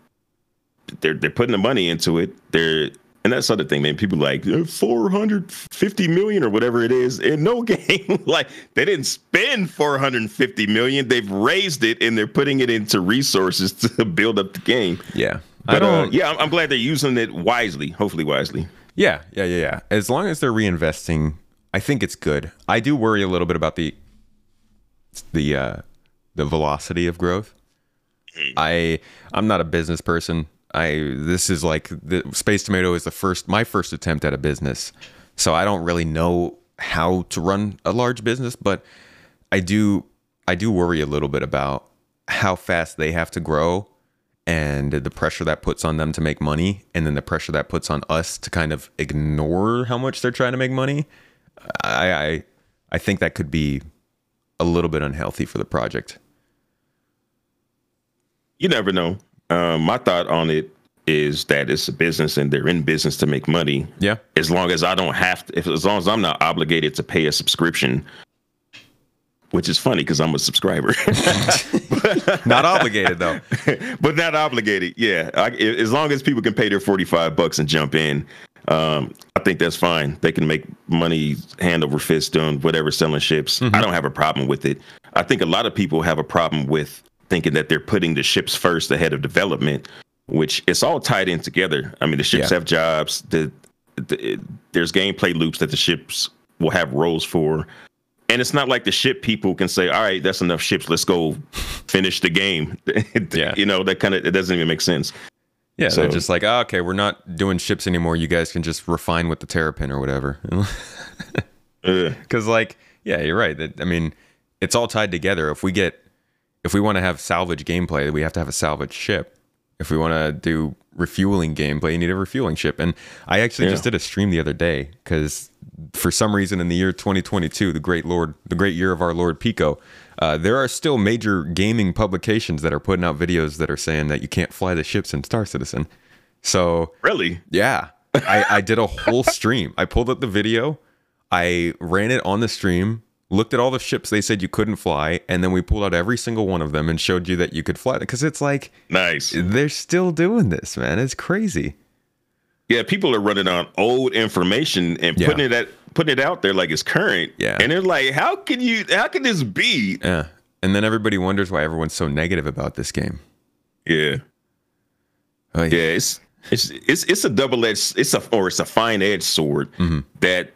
they're they're putting the money into it. They're and that's the other thing, man. People like uh, 450 million or whatever it is in no game. like they didn't spend 450 million. They've raised it and they're putting it into resources to build up the game. Yeah. But, I don't. Uh, yeah, I'm, I'm glad they're using it wisely. Hopefully, wisely. Yeah, yeah, yeah, yeah. As long as they're reinvesting, I think it's good. I do worry a little bit about the the uh, the velocity of growth. I I'm not a business person. I this is like the Space Tomato is the first my first attempt at a business. So I don't really know how to run a large business, but I do I do worry a little bit about how fast they have to grow and the pressure that puts on them to make money and then the pressure that puts on us to kind of ignore how much they're trying to make money. I I, I think that could be a little bit unhealthy for the project. You never know. Um, my thought on it is that it's a business and they're in business to make money. Yeah. As long as I don't have to, if as long as I'm not obligated to pay a subscription, which is funny because I'm a subscriber. not obligated though. but not obligated. Yeah. I, as long as people can pay their 45 bucks and jump in, um, I think that's fine. They can make money hand over fist doing whatever selling ships. Mm-hmm. I don't have a problem with it. I think a lot of people have a problem with thinking that they're putting the ships first ahead of development, which it's all tied in together. I mean, the ships yeah. have jobs. The, the, there's gameplay loops that the ships will have roles for, and it's not like the ship people can say, "All right, that's enough ships. Let's go finish the game." yeah, you know that kind of it doesn't even make sense. Yeah, so, they're just like, oh, okay, we're not doing ships anymore. You guys can just refine with the terrapin or whatever. Because, like, yeah, you're right. I mean, it's all tied together. If we get if we want to have salvage gameplay, we have to have a salvage ship. If we want to do refueling gameplay, you need a refueling ship. And I actually yeah. just did a stream the other day because for some reason in the year 2022, the great Lord, the great year of our Lord Pico, uh, there are still major gaming publications that are putting out videos that are saying that you can't fly the ships in Star Citizen. So really, yeah, I, I did a whole stream. I pulled up the video, I ran it on the stream, looked at all the ships they said you couldn't fly, and then we pulled out every single one of them and showed you that you could fly. Because it's like, nice. They're still doing this, man. It's crazy. Yeah, people are running on old information and putting it at putting it out there like it's current. Yeah, and they're like, how can you? How can this be? Yeah, and then everybody wonders why everyone's so negative about this game. Yeah. Oh, yeah. yeah, it's it's it's it's a double edged. It's a or it's a fine edged sword mm-hmm. that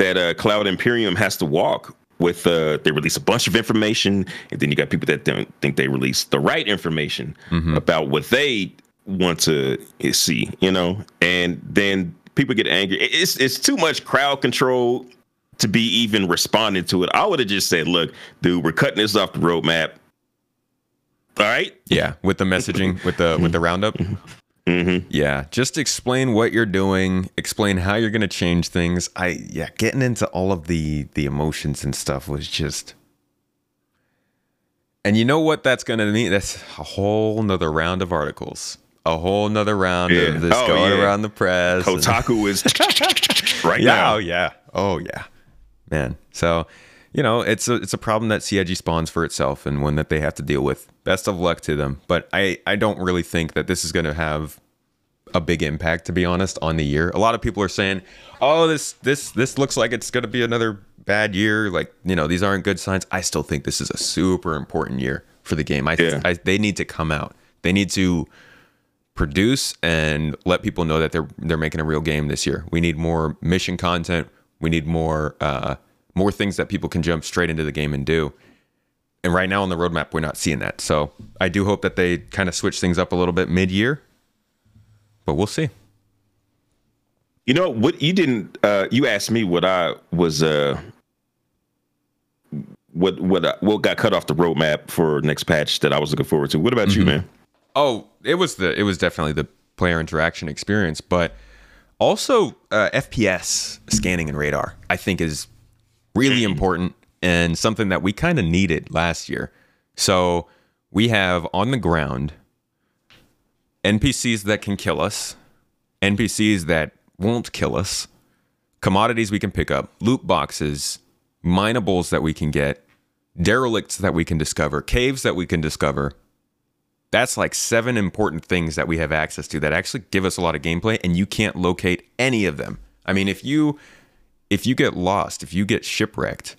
that uh, Cloud Imperium has to walk with. Uh, they release a bunch of information, and then you got people that don't think they release the right information mm-hmm. about what they want to see, you know, and then people get angry. It's it's too much crowd control to be even responding to it. I would have just said, "Look, dude, we're cutting this off the roadmap." All right. Yeah, with the messaging, with the with the roundup. Mm-hmm. Yeah, just explain what you're doing, explain how you're going to change things. I yeah, getting into all of the the emotions and stuff was just And you know what that's going to mean? That's a whole nother round of articles. A whole nother round yeah. of this oh, going yeah. around the press. Kotaku is right yeah, now. Oh yeah. Oh yeah. Man. So you know, it's a it's a problem that CIG spawns for itself and one that they have to deal with. Best of luck to them. But I I don't really think that this is going to have a big impact to be honest on the year. A lot of people are saying, "Oh, this this this looks like it's going to be another bad year. Like, you know, these aren't good signs." I still think this is a super important year for the game. I, yeah. I they need to come out. They need to produce and let people know that they're they're making a real game this year. We need more mission content. We need more uh more things that people can jump straight into the game and do. And right now on the roadmap, we're not seeing that. So I do hope that they kind of switch things up a little bit mid year, but we'll see. You know what? You didn't. Uh, you asked me what I was. Uh, what what uh, what got cut off the roadmap for next patch that I was looking forward to. What about mm-hmm. you, man? Oh, it was the it was definitely the player interaction experience, but also uh, FPS scanning and radar. I think is really mm-hmm. important and something that we kind of needed last year. So we have on the ground NPCs that can kill us, NPCs that won't kill us, commodities we can pick up, loot boxes, minables that we can get, derelicts that we can discover, caves that we can discover, That's like seven important things that we have access to that actually give us a lot of gameplay, and you can't locate any of them. I mean, if you if you get lost, if you get shipwrecked,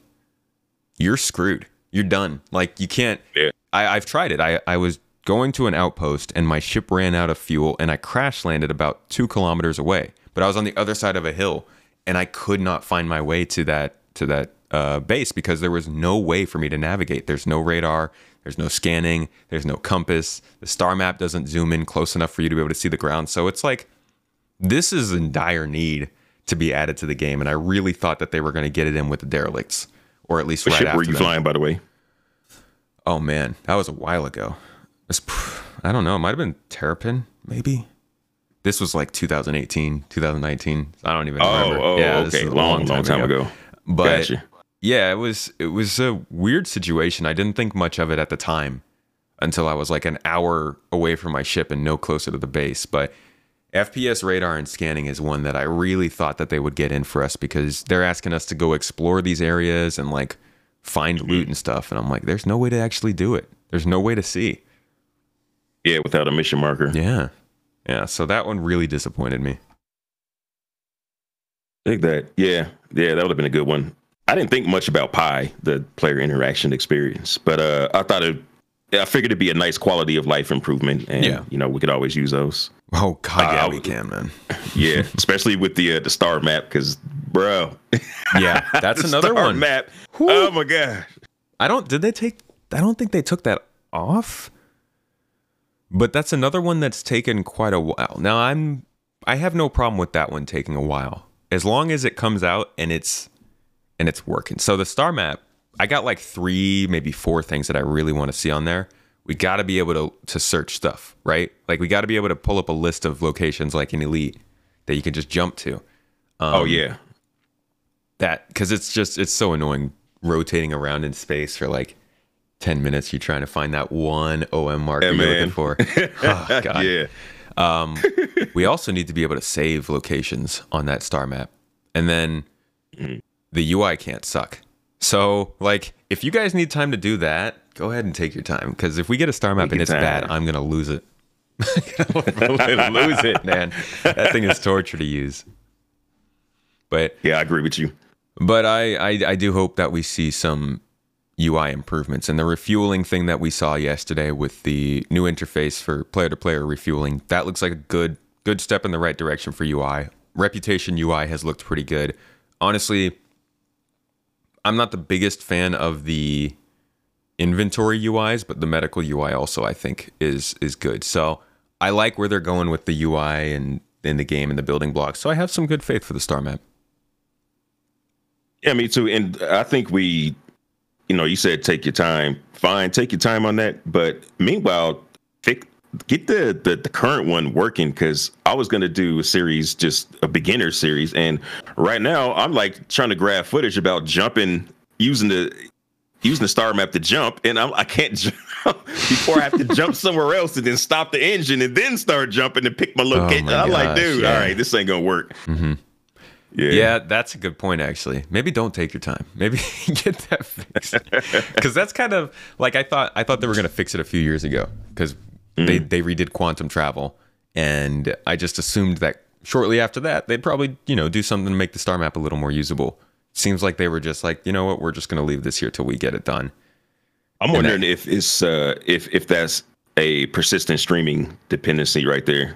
you're screwed. You're done. Like you can't. Yeah. I, I've tried it. I, I was going to an outpost and my ship ran out of fuel and I crash landed about two kilometers away. But I was on the other side of a hill and I could not find my way to that to that uh, base because there was no way for me to navigate. There's no radar. There's no scanning. There's no compass. The star map doesn't zoom in close enough for you to be able to see the ground. So it's like this is in dire need to be added to the game. And I really thought that they were going to get it in with the derelicts, or at least What right ship after were you them. flying, by the way? Oh man, that was a while ago. It's, I don't know. It might have been Terrapin, maybe. This was like 2018, 2019. I don't even Oh, remember. oh, this okay. a Long, long time ago. But Gotcha. yeah, it was it was a weird situation. I didn't think much of it at the time until I was like an hour away from my ship and no closer to the base. But FPS radar and scanning is one that I really thought that they would get in for us because they're asking us to go explore these areas and like find loot and stuff. And I'm like, there's no way to actually do it. There's no way to see. Yeah, without a mission marker. Yeah. Yeah. So that one really disappointed me. I Think that. Yeah, yeah, that would have been a good one. I didn't think much about PIE, the player interaction experience, but uh, I thought it. I figured it'd be a nice quality of life improvement, and Yeah. you know we could always use those. Oh God, yeah, Uh, we can, man. Yeah, especially with the uh, the star map, because bro, Yeah, that's the another star one. map. Oh my god. I don't. Did they take? I don't think they took that off. But that's another one that's taken quite a while. Now I'm. I have no problem with that one taking a while, as long as it comes out and it's and it's working. So the star map, I got like three, maybe four things that I really want to see on there. We got to be able to to search stuff, right? Like we got to be able to pull up a list of locations like in Elite that you can just jump to. Um, oh yeah. that because it's just it's so annoying rotating around in space for like 10 minutes you're trying to find that one om mark Yeah, you're looking for oh, God. Yeah. um we also need to be able to save locations on that star map and then Mm-hmm. the ui can't suck so like if you guys need time to do that go ahead and take your time because if we get a star map Take and it's bad i'm gonna lose it I'm gonna lose it man that thing is torture to use but Yeah, I agree with you. but I, I I do hope that we see some UI improvements and the refueling thing that we saw yesterday with the new interface for player to player refueling. That looks like a good good step in the right direction for UI. Reputation UI has looked pretty good. Honestly, I'm not the biggest fan of the inventory UIs, but the medical UI also I think is is good. So I like where they're going with the UI and in the game and the building blocks. So I have some good faith for the star map. Yeah, me too. And I think we, you know, you said take your time. Fine, take your time on that. But meanwhile, get the, the the current one working because I was gonna do a series, just a beginner series, and right now I'm like trying to grab footage about jumping using the using the star map to jump, and I'm, I can't jump before I have to jump somewhere else and then stop the engine and then start jumping and pick my location. my I'm like, dude, yeah. all right, this ain't gonna work. Mm-hmm. Yeah. Yeah, that's a good point, actually. Maybe don't take your time. Maybe get that fixed because that's kind of like I thought. I thought they were going to fix it a few years ago because they they redid quantum travel, and I just assumed that shortly after that they'd probably you know do something to make the star map a little more usable. Seems like they were just like you know what we're just going to leave this here till we get it done. I'm wondering if it's uh if if that's a persistent streaming dependency right there.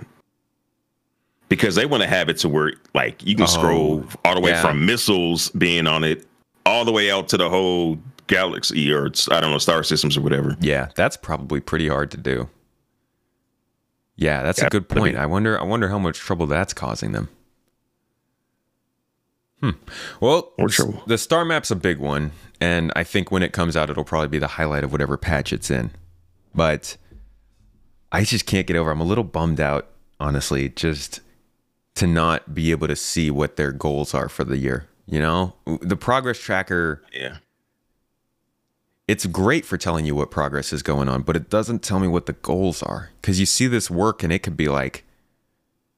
Because they want to have it to where like you can Oh, scroll all the way yeah. from missiles being on it all the way out to the whole galaxy or I don't know star systems or whatever. Yeah, that's probably pretty hard to do. Yeah, that's Yeah, a good point. be- I wonder. I wonder how much trouble that's causing them. Hmm. Well, the star map's a big one, and I think when it comes out, it'll probably be the highlight of whatever patch it's in. But I just can't get over. I'm a little bummed out, honestly, just to not be able to see what their goals are for the year. You know, the progress tracker Yeah. It's great for telling you what progress is going on, but it doesn't tell me what the goals are. Because you see this work and it could be like,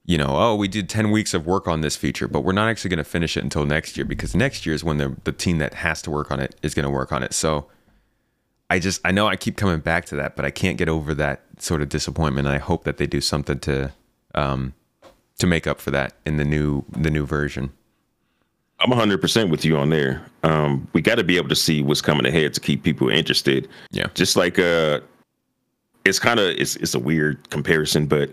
you know, oh, we did 10 weeks of work on this feature, but we're not actually going to finish it until next year because next year is when the, the team that has to work on it is going to work on it. So I just I know I keep coming back to that, but I can't get over that sort of disappointment. And I hope that they do something to um, to make up for that in the new the new version. I'm 100% with you on there. Um, we got to be able to see what's coming ahead to keep people interested. Yeah. Just like uh it's kind of it's it's a weird comparison, but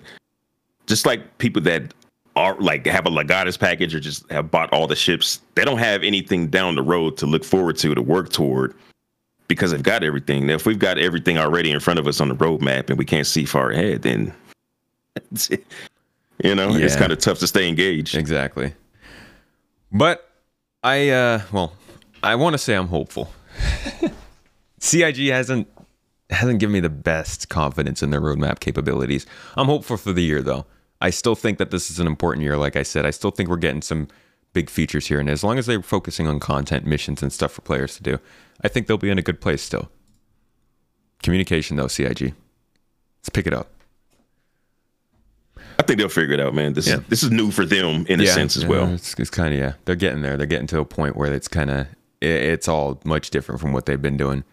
just like people that are like have a Legatus package or just have bought all the ships, they don't have anything down the road to look forward to to work toward because they've got everything. Now, if we've got everything already in front of us on the roadmap and we can't see far ahead, then you know Yeah. it's kind of tough to stay engaged. Exactly. But I uh well, I want to say I'm hopeful. CIG hasn't hasn't given me the best confidence in their roadmap capabilities. I'm hopeful for the year though. I still think that this is an important year like I said. I still think we're getting some big features here and as long as they're focusing on content, missions and stuff for players to do, I think they'll be in a good place still. Communication though, CIG. Let's pick it up. I think they'll figure it out, man. This Yeah. is this is new for them in a sense as yeah, well. It's, it's kind of yeah. They're getting there. They're getting to a point where it's kind of it's all much different from what they've been doing.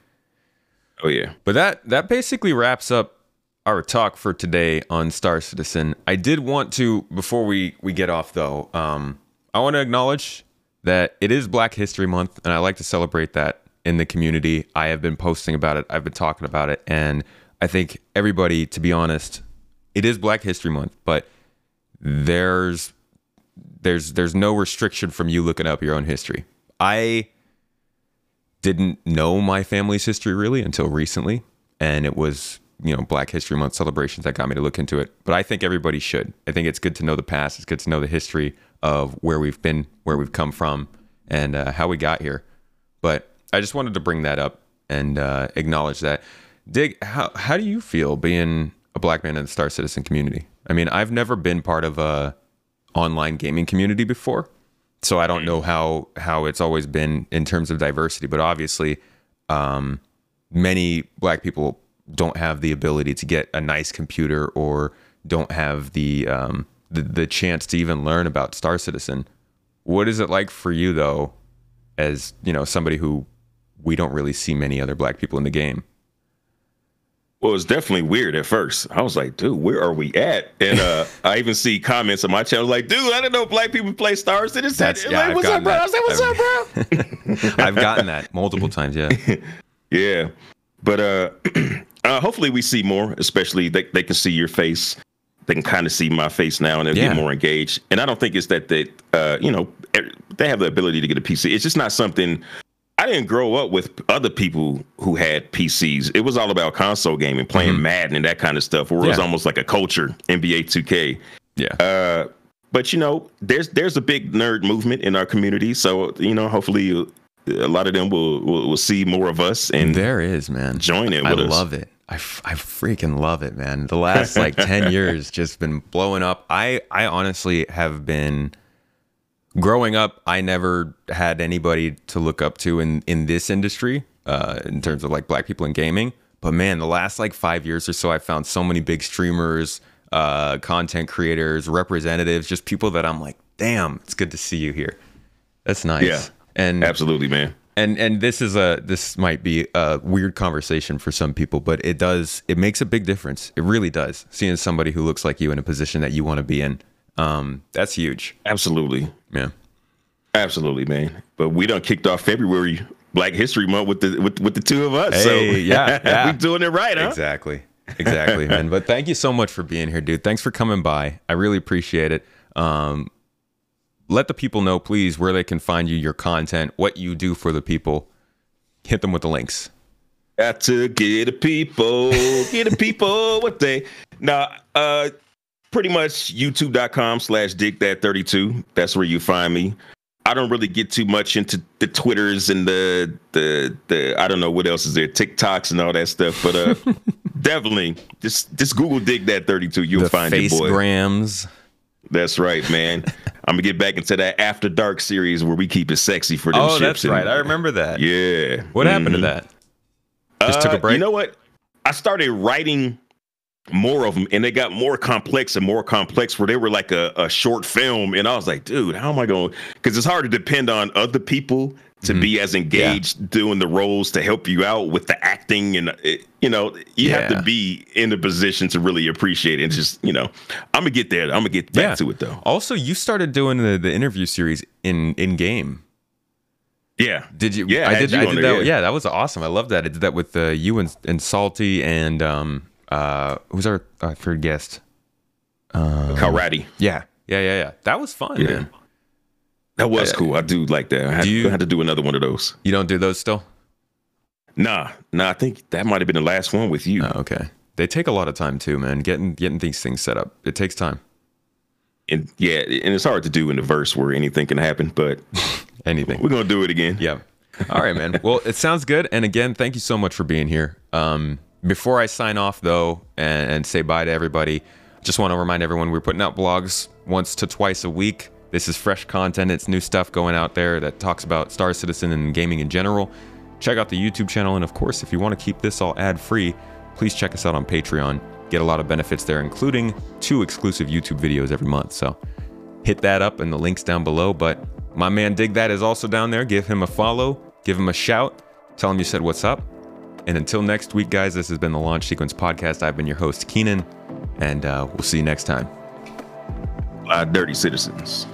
Oh yeah. But that that basically wraps up our talk for today on Star Citizen. I did want to before we we get off though. Um, I want to acknowledge that it is Black History Month, and I like to celebrate that in the community. I have been posting about it. I've been talking about it, and I think everybody, to be honest, it is Black History Month, but there's there's there's no restriction from you looking up your own history. I didn't know my family's history really until recently, and it was you know Black History Month celebrations that got me to look into it. But I think everybody should. I think it's good to know the past. It's good to know the history of where we've been, where we've come from, and uh, how we got here. But I just wanted to bring that up and uh, acknowledge that. Dig, how how do you feel being a black man in the Star Citizen community? I mean, I've never been part of a online gaming community before, so I don't know how how it's always been in terms of diversity. But obviously, um, many black people don't have the ability to get a nice computer or don't have the um, the, the chance to even learn about Star Citizen. What is it like for you though, as you know somebody who we don't really see many other black people in the game? Well, it's definitely weird at first. I was like, dude, where are we at? And uh, I even see comments on my channel like, dude, I didn't know if black people play Star Citizen. That's- yeah, like, I've what's up, bro? that. I was like, what's up, bro? I've gotten that multiple times. Yeah, Yeah. But uh, uh hopefully we see more, especially they, they can see your face. They can kind of see my face now and they'll Yeah. get more engaged. And I don't think it's that they uh, you know, they have the ability to get a PC. It's just not something I didn't grow up with other people who had PCs. It was all about console gaming, playing Madden and that kind of stuff, where it was almost like a culture, NBA 2K. yeah. Uh, but you know, there's there's a big nerd movement in our community, so you know, hopefully, uh, a lot of them will will, will see more of us and There is, man. join in I with us. love it. I, f- I freaking love it, man. The last like 10 years just been blowing up. I I honestly have been growing up, I never had anybody to look up to in in this industry uh in terms of like black people in gaming. But man, the last like 5 years or so I found so many big streamers, uh content creators, representatives, just people that I'm like, "Damn, it's good to see you here." That's nice. Yeah. And Absolutely, man. and and this is a this might be a weird conversation for some people but it does it makes a big difference it really does seeing somebody who looks like you in a position that you want to be in um that's huge Absolutely. yeah Absolutely, man. But we done kicked off February Black History Month with the with, with the two of us. so Hey, yeah, yeah. we doing it right, huh? exactly exactly man but thank you so much for being here dude thanks for coming by i really appreciate it um let the people know please where they can find you your content what you do for the people hit them with the links Got to get the people, get the people what they now uh pretty much youtube.com slash dig that 32. That's where you find me. I don't really get too much into the Twitters and the the the I don't know what else is there, TikToks and all that stuff, but uh definitely just just Google dig that 32. You'll the find your boy. facegrams That's right, man. I'm gonna get back into that After Dark series where we keep it sexy for them oh ships. that's right i remember that Yeah. what happened to Mhm. that Just took a Uh, break? You know what? I started writing more of them, and they got more complex and more complex. Where they were like a, a short film, and I was like, dude, how am I going? Because it's hard to depend on other people to be as engaged doing the roles to help you out with the acting and it, you know you have to be in a position to really appreciate it and just you know i'm gonna get there i'm gonna get back Yeah. to it though Also, you started doing the, the interview series in in game. yeah Did you? Yeah, I did. you I did there, that. yeah. Yeah. that was awesome. I love that. I did that with uh, you and, and Salty and um uh who's our uh, third guest? Karate. Yeah, yeah, yeah, yeah. That was fun, Yeah. man. that was cool i do like that i had, Do you- I had to do another one of those You don't do those still? nah nah i think that might have been the last one with you Oh, okay. They take a lot of time too, man. Getting getting these things set up. It takes time. and yeah and it's hard to do in the verse where anything can happen but Anything. we're gonna do it again Yeah. All right, man. Well, it sounds good. And again, thank you so much for being here. Um, before I sign off, though, and, and say bye to everybody, just want to remind everyone we're putting out blogs once to twice a week. This is fresh content. It's new stuff going out there that talks about Star Citizen and gaming in general. Check out the YouTube channel. And of course, if you want to keep this all ad free, please check us out on Patreon. Get a lot of benefits there, including two exclusive YouTube videos every month. So hit that up and the links down below. But my man Dig That is also down there. Give him a follow, give him a shout, tell him you said what's up. And until next week, guys, this has been the Launch Sequence Podcast. I've been your host, Keenan, and uh, we'll see you next time. Fly dirty citizens.